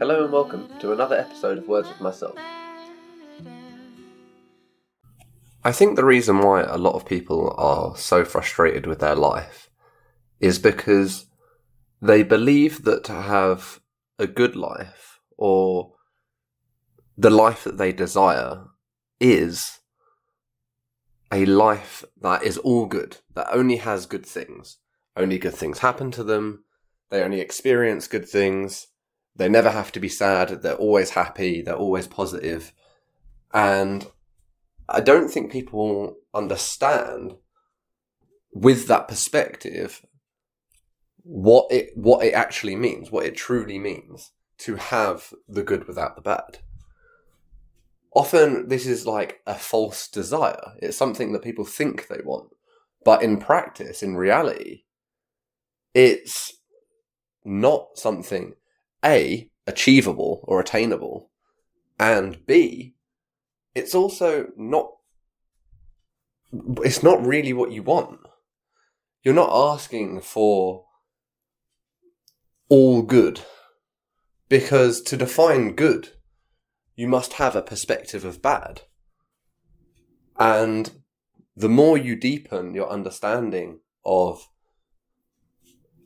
Hello and welcome to another episode of Words with Myself. I think the reason why a lot of people are so frustrated with their life is because they believe that to have a good life or the life that they desire is a life that is all good, that only has good things. Only good things happen to them. They only experience good things. They never have to be sad. They're always happy. They're always positive. And I don't think people understand with that perspective what it what it actually means, what it truly means to have the good without the bad. Often this is like a false desire. It's something that people think they want. But in practice, in reality, it's not something A achievable or attainable and B it's also not it's not really what you want. You're not asking for all good. Because to define good, you must have a perspective of bad. And the more you deepen your understanding of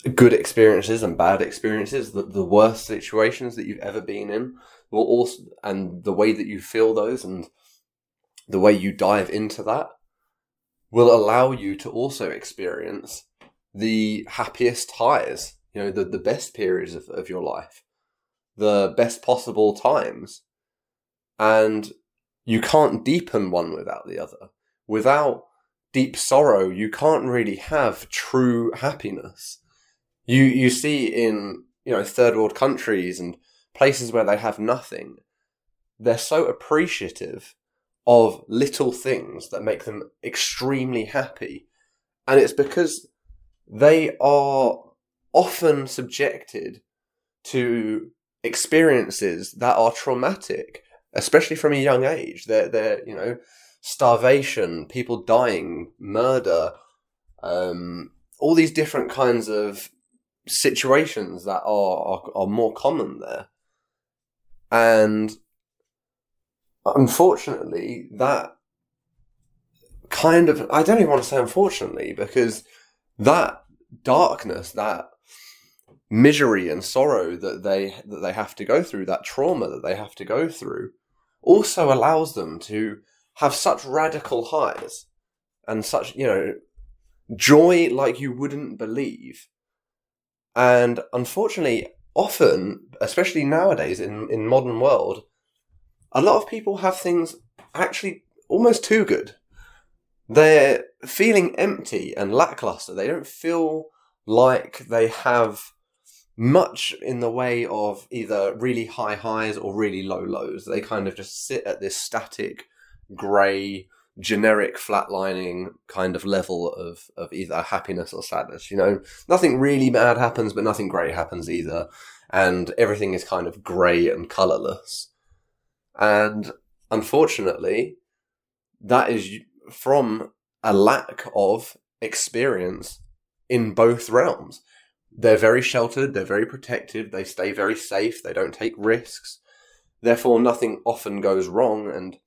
good experiences and bad experiences, the, the worst situations that you've ever been in, will also, and the way that you feel those and the way you dive into that will allow you to also experience the happiest highs, you know, the, the best periods of, of your life, the best possible times. And you can't deepen one without the other. Without deep sorrow, you can't really have true happiness. You, you see in, you know, third world countries and places where they have nothing, they're so appreciative of little things that make them extremely happy. And it's because they are often subjected to experiences that are traumatic, especially from a young age. They're, they're you know, starvation, people dying, murder, um, all these different kinds of situations that are, are, are more common there. And unfortunately, that kind of I don't even want to say unfortunately because that darkness, that misery and sorrow that they that they have to go through, that trauma that they have to go through, also allows them to have such radical highs and such you know joy like you wouldn't believe. And unfortunately, often, especially nowadays in in modern world, a lot of people have things actually almost too good. They're feeling empty and lackluster. They don't feel like they have much in the way of either really high highs or really low lows. They kind of just sit at this static, grey, generic flatlining kind of level of, of either happiness or sadness. You know, nothing really bad happens, but nothing great happens either. And everything is kind of grey and colourless. And unfortunately, that is from a lack of experience in both realms. They're very sheltered, they're very protected, they stay very safe, they don't take risks. Therefore, nothing often goes wrong, and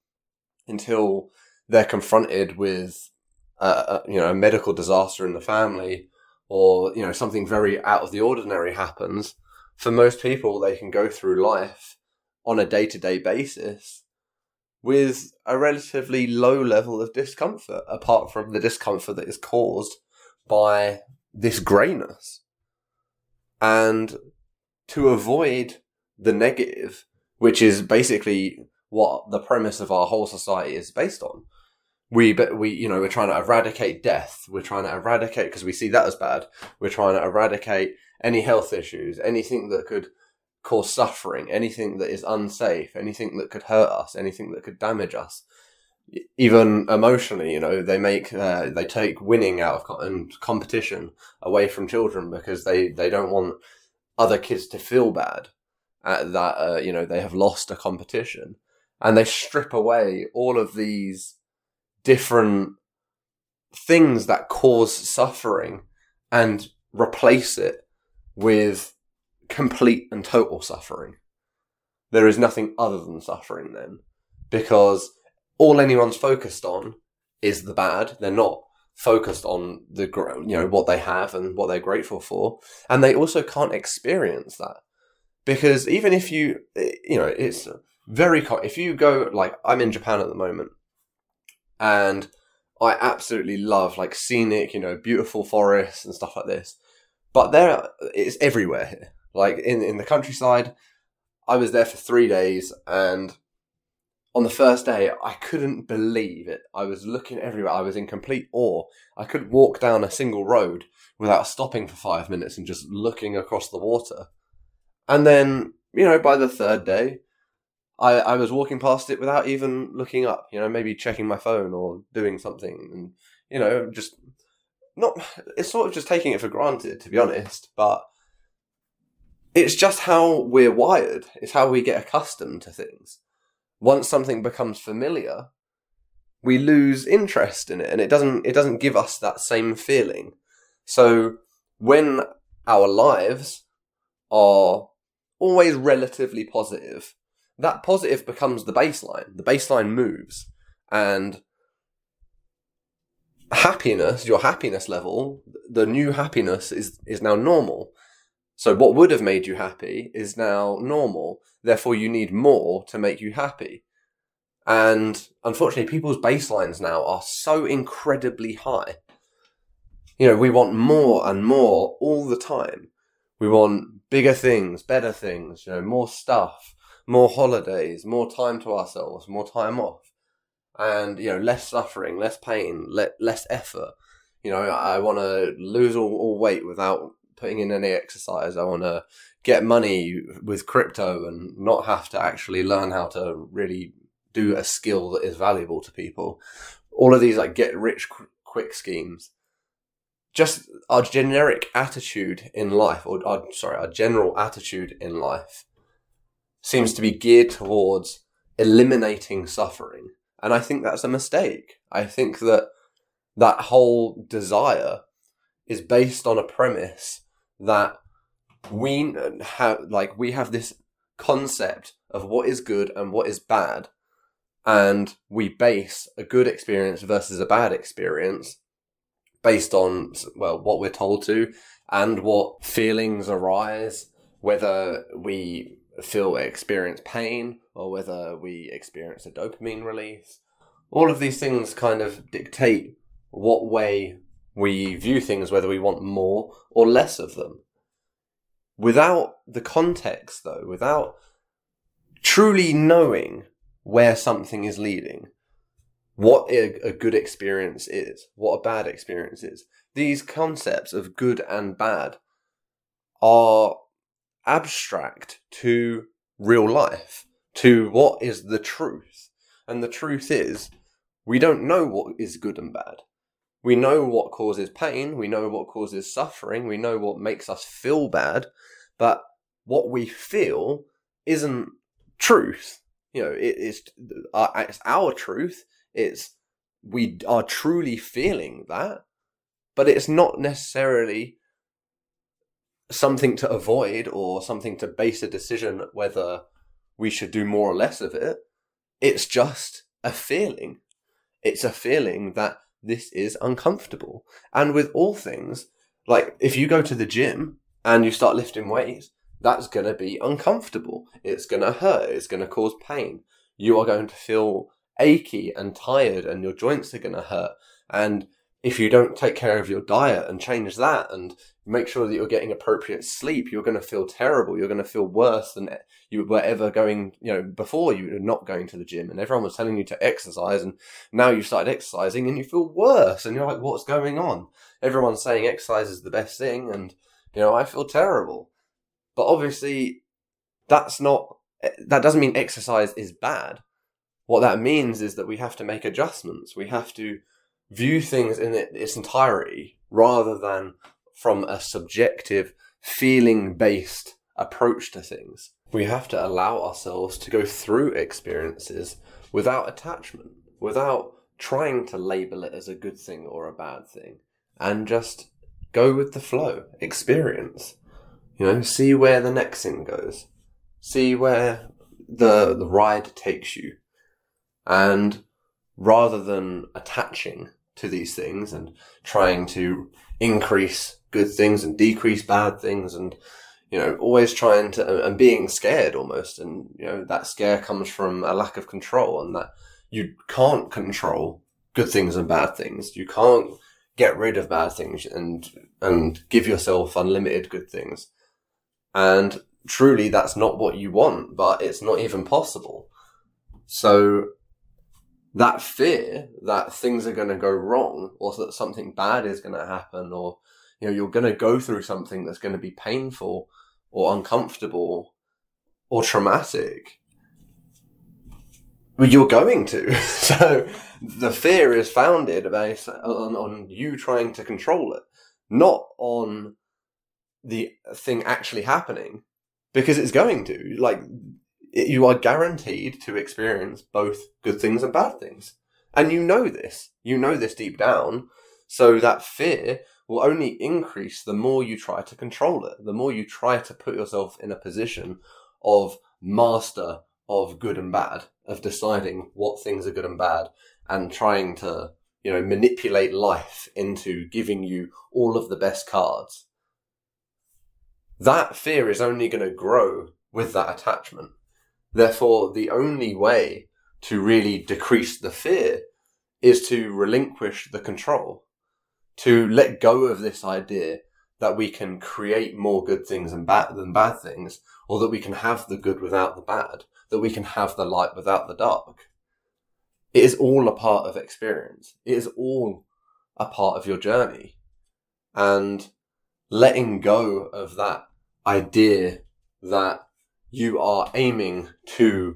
until they're confronted with a, you know a medical disaster in the family, or you know something very out of the ordinary happens, for most people, they can go through life on a day to day basis with a relatively low level of discomfort, apart from the discomfort that is caused by this greyness. And to avoid the negative, which is basically what the premise of our whole society is based on. We, but we, you know, we're trying to eradicate death. We're trying to eradicate because we see that as bad. We're trying to eradicate any health issues, anything that could cause suffering, anything that is unsafe, anything that could hurt us, anything that could damage us. Even emotionally, you know, they make uh, they take winning out of co- and competition away from children because they they don't want other kids to feel bad at that uh, you know they have lost a competition, and they strip away all of these different things that cause suffering and replace it with complete and total suffering. there is nothing other than suffering then. Because all anyone's focused on is the bad. They're not focused on the you know what they have and what they're grateful for, and they also can't experience that because even if you eh, you know it's very if you go like I'm in Japan at the moment, and I absolutely love like scenic, you know, beautiful forests and stuff like this. But there, it's everywhere here. Like in in the countryside, I was there for three days, and on the first day, I couldn't believe it. I was looking everywhere. I was in complete awe. I couldn't walk down a single road without stopping for five minutes and just looking across the water. And then, you know, by the third day, I, I was walking past it without even looking up, you know, maybe checking my phone or doing something and, you know, just not, it's sort of just taking it for granted, to be honest, but it's just how we're wired. It's how we get accustomed to things. Once something becomes familiar, we lose interest in it and it doesn't, it doesn't give us that same feeling. So when our lives are always relatively positive, that positive becomes the baseline. The baseline moves. And happiness, your happiness level, the new happiness is, is now normal. So what would have made you happy is now normal. Therefore, you need more to make you happy. And unfortunately, people's baselines now are so incredibly high. You know, we want more and more all the time. We want bigger things, better things, you know, more stuff, more holidays, more time to ourselves, more time off, and you know less suffering, less pain, le- less effort. You know, I want to lose all, all weight without putting in any exercise. I want to get money with crypto and not have to actually learn how to really do a skill that is valuable to people. All of these like get rich quick schemes. Just our generic attitude in life, or our, sorry, our general attitude in life seems to be geared towards eliminating suffering. And I think that's a mistake. I think that that whole desire is based on a premise that we have, like, we have this concept of what is good and what is bad. And we base a good experience versus a bad experience based on, well, what we're told to and what feelings arise, whether we feel experience pain or whether we experience a dopamine release. All of these things kind of dictate what way we view things, whether we want more or less of them. Without the context, though, without truly knowing where something is leading, what a, good experience is, what a bad experience is, these concepts of good and bad are abstract to real life, to what is the truth. And the truth is, we don't know what is good and bad. We know what causes pain, we know what causes suffering, we know what makes us feel bad, but what we feel isn't truth. You know, it is uh, it's our truth. It's we are truly feeling that, but it's not necessarily something to avoid or something to base a decision whether we should do more or less of it. It's just a feeling. It's a feeling that this is uncomfortable. And with all things, like if you go to the gym and you start lifting weights, that's going to be uncomfortable. It's going to hurt. It's going to cause pain. You are going to feel achy and tired and your joints are going to hurt. And if you don't take care of your diet and change that and make sure that you're getting appropriate sleep, you're going to feel terrible. You're going to feel worse than you were ever going, you know, before you were not going to the gym and everyone was telling you to exercise and now you've started exercising and you feel worse and you're like, what's going on? Everyone's saying exercise is the best thing and, you know, I feel terrible. But obviously that's not, that doesn't mean exercise is bad. What that means is that we have to make adjustments. We have to view things in its entirety rather than from a subjective, feeling based approach to things. We have to allow ourselves to go through experiences without attachment, without trying to label it as a good thing or a bad thing, and just go with the flow, experience. You know, see where the next thing goes, see where the the ride takes you, and rather than attaching to these things and trying to increase good things and decrease bad things and you know always trying to and being scared almost. And you know that scare comes from a lack of control and that you can't control good things and bad things. You can't get rid of bad things and and give yourself unlimited good things. And truly that's not what you want but it's not even possible. So that fear that things are going to go wrong or that something bad is going to happen or you know you're going to go through something that's going to be painful or uncomfortable or traumatic well, you're going to. So the fear is founded based on, on you trying to control it not on the thing actually happening because it's going to. Like you are guaranteed to experience both good things and bad things. And you know this. You know this deep down. So that fear will only increase the more you try to control it, the more you try to put yourself in a position of master of good and bad, of deciding what things are good and bad, and trying to, you know, manipulate life into giving you all of the best cards. That fear is only going to grow with that attachment. Therefore, the only way to really decrease the fear is to relinquish the control, to let go of this idea that we can create more good things than bad, than bad things, or that we can have the good without the bad, that we can have the light without the dark. It is all a part of experience. It is all a part of your journey. And letting go of that idea that you are aiming to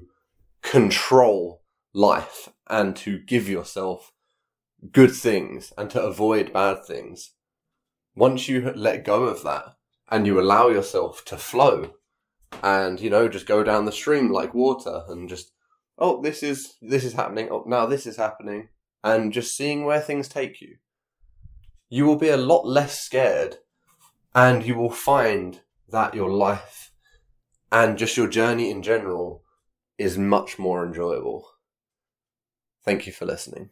control life and to give yourself good things and to avoid bad things. Once you let go of that and you allow yourself to flow and, you know, just go down the stream like water and just, oh, this is, this is happening. Oh, now this is happening. And just seeing where things take you. You will be a lot less scared and you will find that your life and just your journey in general is much more enjoyable. Thank you for listening.